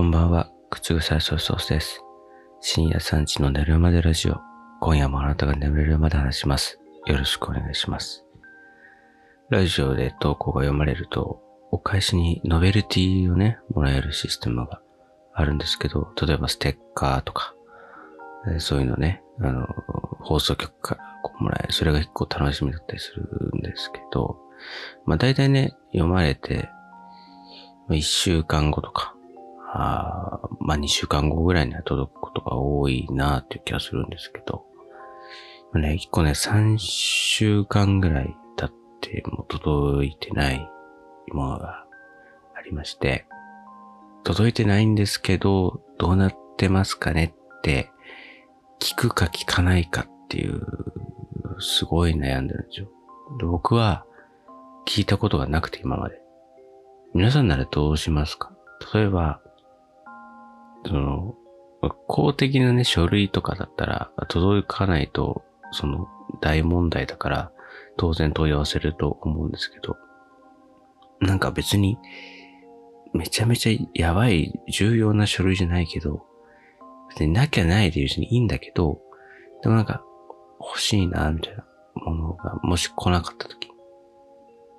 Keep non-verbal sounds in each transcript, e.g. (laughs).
こんばんは、口草ソーソースです。深夜3時の寝るまでラジオ。今夜もあなたが眠れるまで話します。よろしくお願いします。ラジオで投稿が読まれると、お返しにノベルティをね、もらえるシステムがあるんですけど、例えばステッカーとか、そういうのね、あの、放送局からこうもらえ。それが結構楽しみだったりするんですけど、まあ大体ね、読まれて、ま一週間後とか、あまあ2週間後ぐらいには届くことが多いなっていう気がするんですけど、ね、一個ね、3週間ぐらい経っても届いてないものがありまして、届いてないんですけど、どうなってますかねって、聞くか聞かないかっていう、すごい悩んでるんですよ。で僕は聞いたことがなくて今まで。皆さんならどうしますか？例えば、その、公的なね、書類とかだったら、届かないと、その、大問題だから、当然問い合わせると思うんですけど、なんか別に、めちゃめちゃやばい、重要な書類じゃないけど、別になきゃないで別にいいんだけど、でもなんか、欲しいな、みたいなものが、もし来なかった時、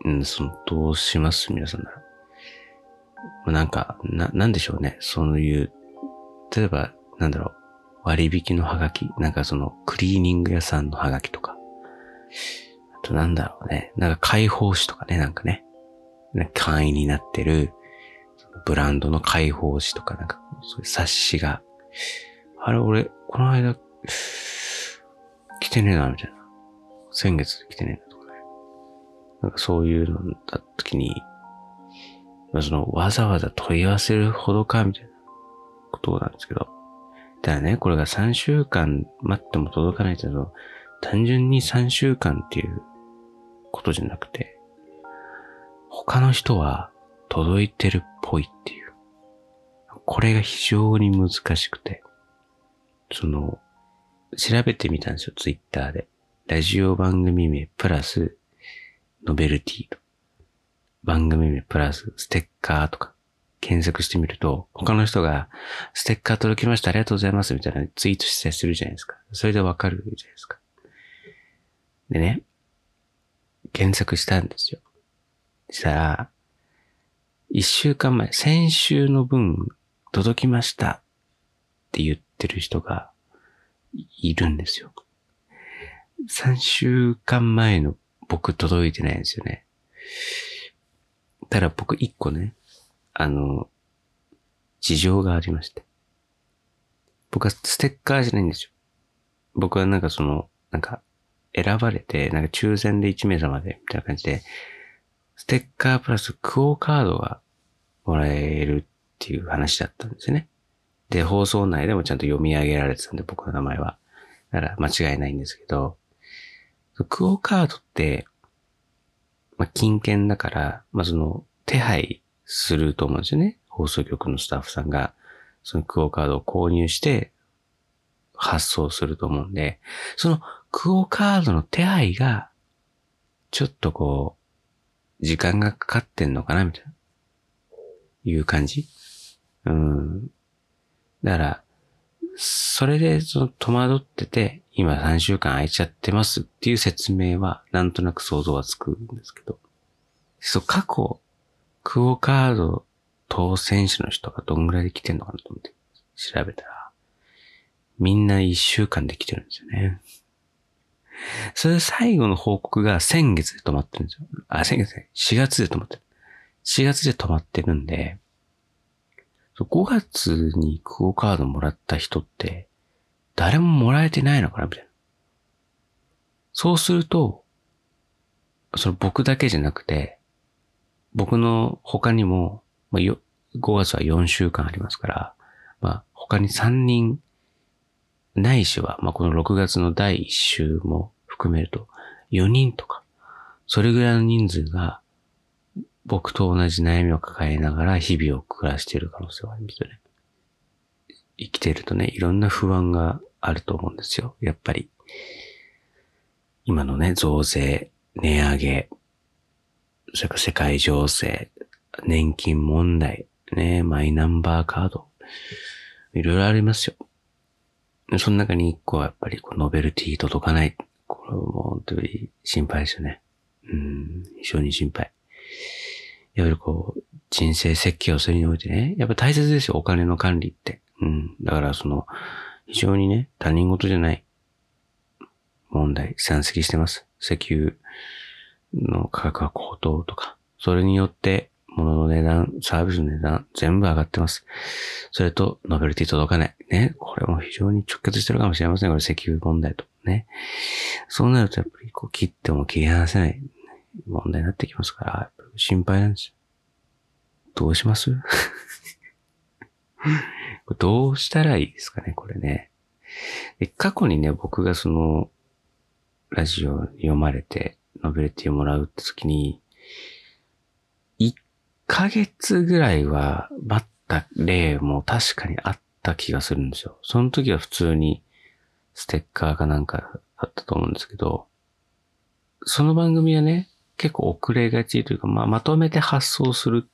うん、その、どうします？皆さんなら。なんか、な、なんでしょうね。そういう、例えば、なんだろう、割引のハガキ、なんかその、クリーニング屋さんのハガキとか、あとなんだろうね、なんか解放誌とかね、なんかね、なんか会員になってる、ブランドの解放誌とか、なんか、そういう冊子が、あれ、俺、この間、来てねえな、みたいな。先月来てねえな、とかね。なんかそういうのだった時に、まあ、その、わざわざ問い合わせるほどか、みたいな。ことなんですけど。ただね、これが3週間待っても届かないっていうの、単純に3週間っていうことじゃなくて、他の人は届いてるっぽいっていう。これが非常に難しくて、その、調べてみたんですよ、ツイッターで。ラジオ番組名プラス、ノベルティと。番組名プラス、ステッカーとか、検索してみると、他の人が、ステッカー届きました、ありがとうございます、みたいなツイートしたりするじゃないですか。それでわかるじゃないですか。でね、検索したんですよ。したら、一週間前、先週の分届きましたって言ってる人がいるんですよ。3週間前の僕届いてないんですよね。ただ僕一個ね、あの、事情がありまして。僕はステッカーじゃないんですよ。僕はなんかその、なんか選ばれて、なんか抽選で1名様で、みたいな感じで、ステッカープラスクオカードがもらえるっていう話だったんですよね。で、放送内でもちゃんと読み上げられてたんで、僕の名前は。だから間違いないんですけど、クオカードって、まあ、金券だから、まあ、その、手配すると思うんですよね。放送局のスタッフさんが、そのクオカードを購入して、発送すると思うんで、そのクオカードの手配が、ちょっとこう、時間がかかってんのかなみたいな。いう感じうん。だから、それでその戸惑ってて、今3週間空いちゃってますっていう説明は、なんとなく想像はつくんですけど。そう、過去、クオカード当選者の人がどんぐらいで来てんのかなと思って調べたら、みんな1週間で来てるんですよね。それで最後の報告が先月で止まってるんですよ。あ、先月ね、4月で止まってる。4月で止まってるんで、5月にクオカードもらった人って、誰ももらえてないのかなみたいな。そうすると、その僕だけじゃなくて、僕の他にも、まあ、よ5月は4週間ありますから、まあ、他に3人、ないしは、まあ、この6月の第1週も含めると、4人とか、それぐらいの人数が、僕と同じ悩みを抱えながら日々を暮らしている可能性はありますよね。生きているとね、いろんな不安があると思うんですよ。やっぱり。今のね、増税、値上げ、それから世界情勢、年金問題、ね、マイナンバーカード、いろいろありますよ。その中に一個はやっぱりこうノベルティ届かない。これも本当に心配ですよね。うん、非常に心配。やっぱりこう、人生設計をするにおいてね、やっぱ大切ですよ、お金の管理って。うん。だからその、非常にね、他人事じゃない問題、山積してます。石油の価格が高騰とか、それによって物の値段、サービスの値段、全部上がってます。それと、ノベルティ届かない。ね。これも非常に直結してるかもしれません。これ石油問題と。ね。そうなるとやっぱりこう切っても切り離せない問題になってきますから、心配なんですよ。どうします？(laughs) どうしたらいいですかね、これね。で過去にね、僕がその、ラジオ読まれて、ノベルティをもらうって時に、1ヶ月ぐらいは待った例も確かにあった気がするんですよ。その時は普通にステッカーかなんかだったと思うんですけど、その番組はね、結構遅れがちというか、まあ、まとめて発送するっ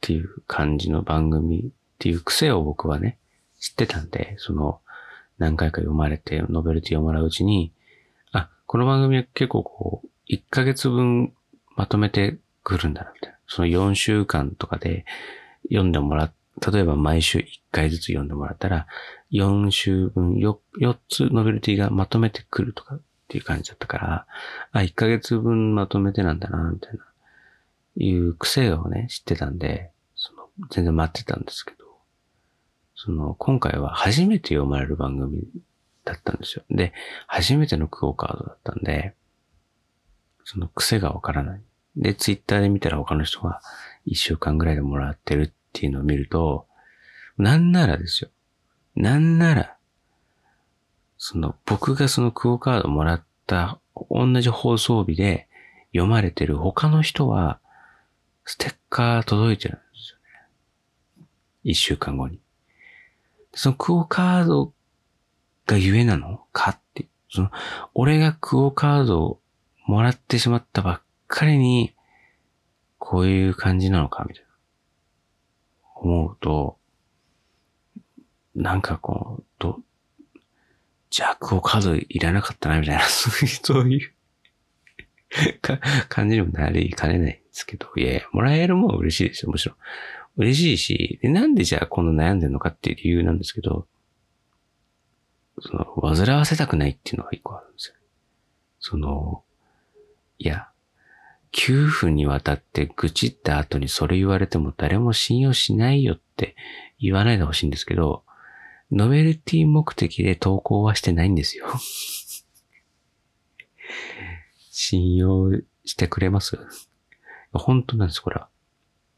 ていう感じの番組っていう癖を僕はね、知ってたんで、その、何回か読まれて、ノベルティをもらううちに、この番組は結構こう、1ヶ月分まとめてくるんだな、みたいな。その4週間とかで読んでもらっ、例えば毎週1回ずつ読んでもらったら、4週分 4, 4つノベルティがまとめてくるとかっていう感じだったから、あ、1ヶ月分まとめてなんだな、みたいな、いう癖をね、知ってたんで、その、全然待ってたんですけど、その、今回は初めて読まれる番組だったんですよ。で、初めてのクオカードだったんで、その癖がわからない。で、ツイッターで見たら他の人が一週間ぐらいでもらってるっていうのを見ると、なんならですよ。なんなら、その、僕がそのクオカードもらった同じ放送日で読まれてる他の人は、ステッカー届いてるんですよね。一週間後に。そのクオカードがゆえなの？かって。その、俺がクオカードをもらってしまったばっかりに、こういう感じなのかみたいな。思うと、なんかこう、ど、じゃあクオカードいらなかったな、みたいな、(laughs) そういうか、感じにもなりかねないんですけど、いやいや、もらえるもん嬉しいですよ、むしろ。嬉しいし、で、なんでじゃあこの悩んでるのかっていう理由なんですけど、その、煩わせたくないっていうのが一個あるんですよ。その、いや、9分にわたって愚痴った後にそれ言われても誰も信用しないよって言わないでほしいんですけど、ノベルティ目的で投稿はしてないんですよ。(laughs) 信用してくれます？本当なんです、これは。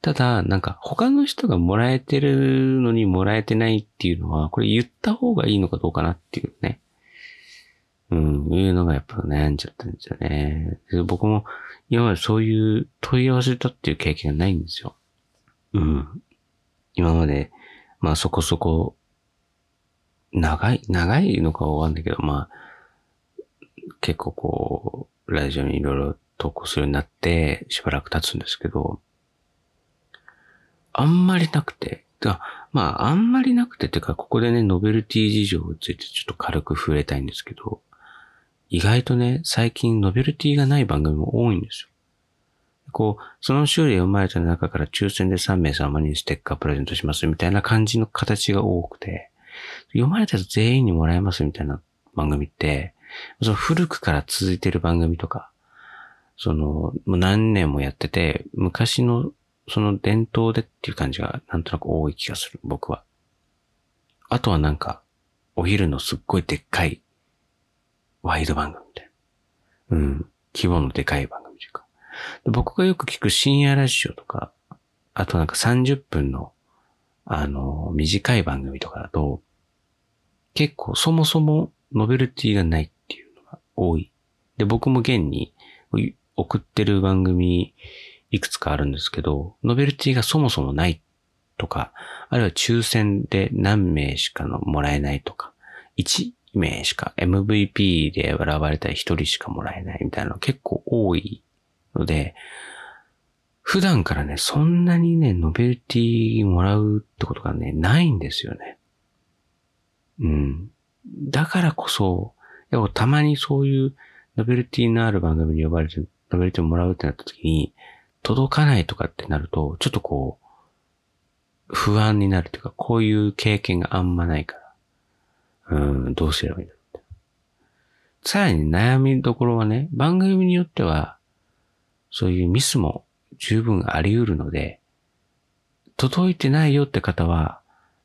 ただ、なんか他の人がもらえてるのにもらえてないっていうのは、これ言った方がいいのかどうかなっていうね。うん、いうのがやっぱ悩んじゃったんですよね。僕も今までそういう問い合わせたっていう経験がないんですよ。うん。今まで、まあそこそこ、長い、長いのかわかんないけど、まあ、結構こう、ラジオにいろいろ投稿するようになって、しばらく経つんですけど、あんまりなくて、まあ、あんまりなくてっていうか、ここでね、ノベルティ事情についてちょっと軽く触れたいんですけど、意外とね、最近ノベルティがない番組も多いんですよ。こう、その週で読まれた中から抽選で3名様にステッカープレゼントしますみたいな感じの形が多くて、読まれたら全員にもらえますみたいな番組って、その古くから続いてる番組とか、その、もう何年もやってて、昔のその伝統でっていう感じがなんとなく多い気がする、僕は。あとはなんか、お昼のすっごいでっかいワイド番組みたいな。うん。規模のでかい番組というか。僕がよく聞く深夜ラジオとか、あとなんか30分の、あの、短い番組とかだと、結構そもそもノベルティがないっていうのが多い。で、僕も現に送ってる番組いくつかあるんですけど、ノベルティがそもそもないとか、あるいは抽選で何名しかのもらえないとか、1名しか MVP で選ばれたら1人しかもらえないみたいなの結構多いので、普段からね、そんなにね、ノベルティもらうってことがね、ないんですよね。うん。だからこそ、やっぱたまにそういうノベルティのある番組に呼ばれて、ノベルティをもらうってなった時に、届かないとかってなると、ちょっとこう、不安になるというか、こういう経験があんまないから、うん、どうすればいいんだろう。さらに悩みどころはね、番組によっては、そういうミスも十分あり得るので、届いてないよって方は、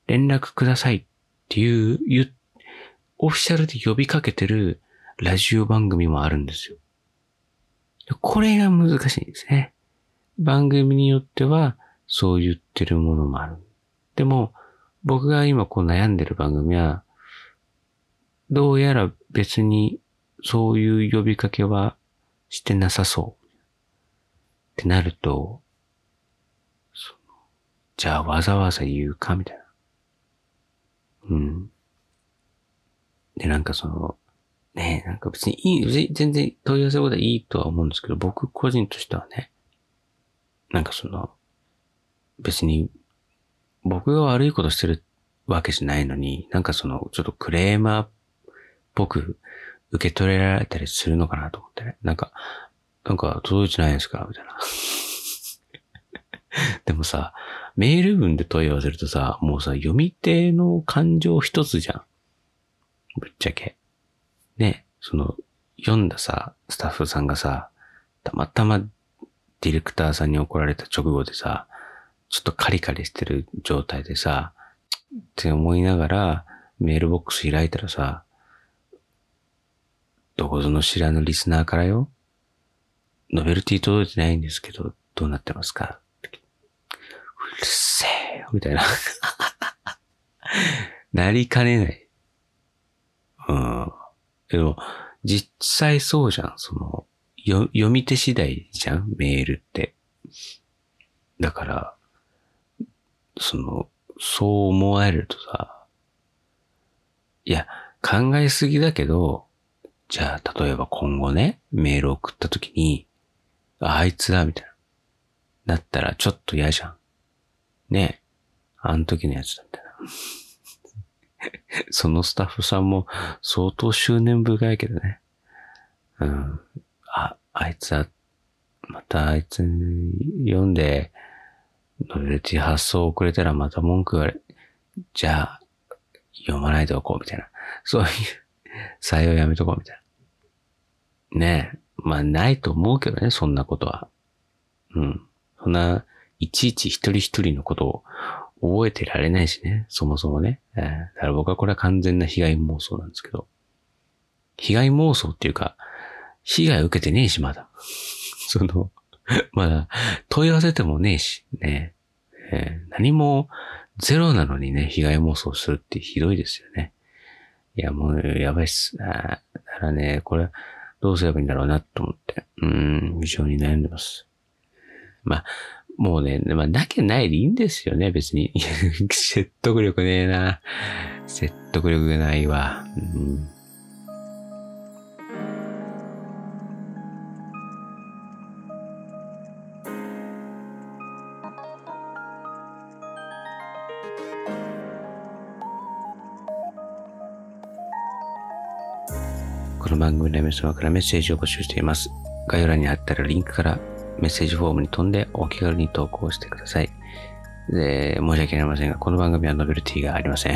連絡くださいっていう、オフィシャルで呼びかけてるラジオ番組もあるんですよ。これが難しいんですね。番組によっては、そう言ってるものもある。でも、僕が今こう悩んでる番組は、どうやら別にそういう呼びかけはしてなさそう。ってなると、じゃあわざわざ言うかみたいな。うん。で、なんかその、ねなんか別にいい、全然問い合わせることはいいとは思うんですけど、僕個人としてはね、なんかその、別に、僕が悪いことしてるわけじゃないのに、なんかその、ちょっとクレーマーっぽく受け取れられたりするのかなと思ってね。なんか、なんか届いてないんですか？みたいな。(laughs) でもさ、メール文で問い合わせるとさ、もうさ、読み手の感情一つじゃん。ぶっちゃけ。ね、その、読んださ、スタッフさんがさ、たまたまディレクターさんに怒られた直後でさ、ちょっとカリカリしてる状態でさ、って思いながらメールボックス開いたらさ、どこぞの知らぬリスナーからよ、ノベルティ届いてないんですけど、どうなってますか？うるせえよ、みたいな (laughs) なりかねない。うん。けど、実際そうじゃん。その、よ読み手次第じゃん？メールって。だから、その、そう思われるとさ、いや、考えすぎだけど、じゃあ、例えば今後ね、メール送った時に、あいつだ、みたいな。だったらちょっと嫌じゃん。ねえあの時のやつだ、みたいな。(laughs) そのスタッフさんも相当執念深いけどね。うん。あ、あいつは、またあいつに読んで、ノベルティ発送遅れたらまた文句言われ、じゃあ、読まないでおこうみたいな。そういう、採用やめとこうみたいな。ねえ。まあ、ないと思うけどね、そんなことは。うん。そんな、いちいち一人一人のことを覚えてられないしね、そもそもね。えー、だから僕はこれは完全な被害妄想なんですけど。被害妄想っていうか、被害受けてねえし、まだ。(laughs) その、(laughs) まだ問い合わせてもねえし、ね。えー、何もゼロなのにね、被害妄想するってひどいですよね。いや、もうやばいっす。あだからね、これ、どうすればいいんだろうなと思って、うん、非常に悩んでます。まあ、もうね、まあ、なきゃないでいいんですよね、別に。(laughs) 説得力ねえな。説得力がないわ。うんの番組では皆様からメッセージを募集しています。概要欄に貼ってあるリンクからメッセージフォームに飛んでお気軽に投稿してください。で、申し訳ありませんが、この番組はノベルティがありません。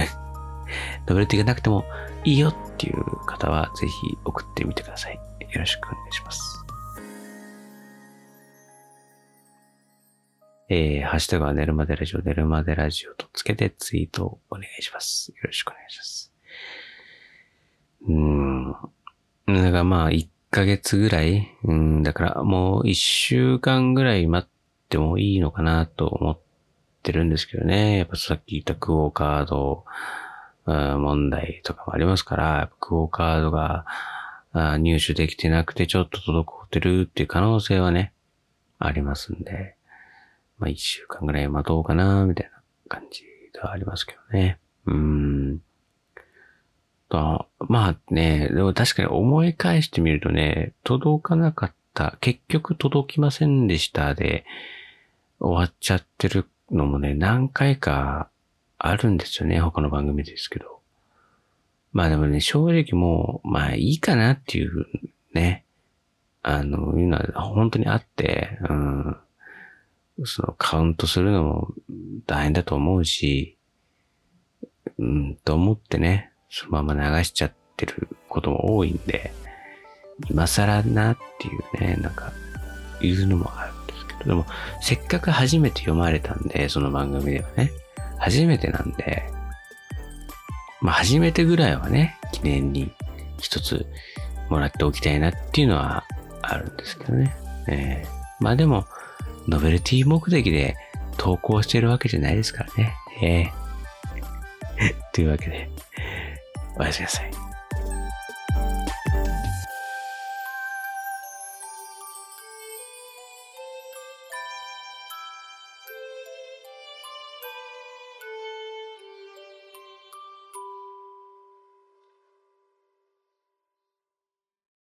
(laughs) ノベルティがなくてもいいよっていう方はぜひ送ってみてください。よろしくお願いします。えー、ハッシュタグは寝るまでラジオ、寝るまでラジオとつけてツイートをお願いします。よろしくお願いします。うん。だからまあ、1ヶ月ぐらい、うん、だからもう一週間ぐらい待ってもいいのかなと思ってるんですけどね。やっぱさっき言ったクオカード、問題とかもありますから、クオカードが入手できてなくてちょっと滞ってるっていう可能性はね、ありますんで、まあ一週間ぐらい待とうかな、みたいな感じではありますけどね。うん。と、まあね、でも確かに思い返してみるとね、届かなかった、結局届きませんでしたで、終わっちゃってるのもね、何回かあるんですよね、他の番組ですけど。まあでもね、正直もう、まあいいかなっていうね、あの、いうのは本当にあって、うん。そのカウントするのも大変だと思うし、うん、と思ってね、そのまま流しちゃってることも多いんで、今更なっていうね、なんか、いうのもあるんですけど、でも、せっかく初めて読まれたんで、その番組ではね、初めてなんで、まあ初めてぐらいはね、記念に一つもらっておきたいなっていうのはあるんですけどね。えー、まあでも、ノベルティ目的で投稿してるわけじゃないですからね。えー、(laughs) というわけで、おやすみなさい。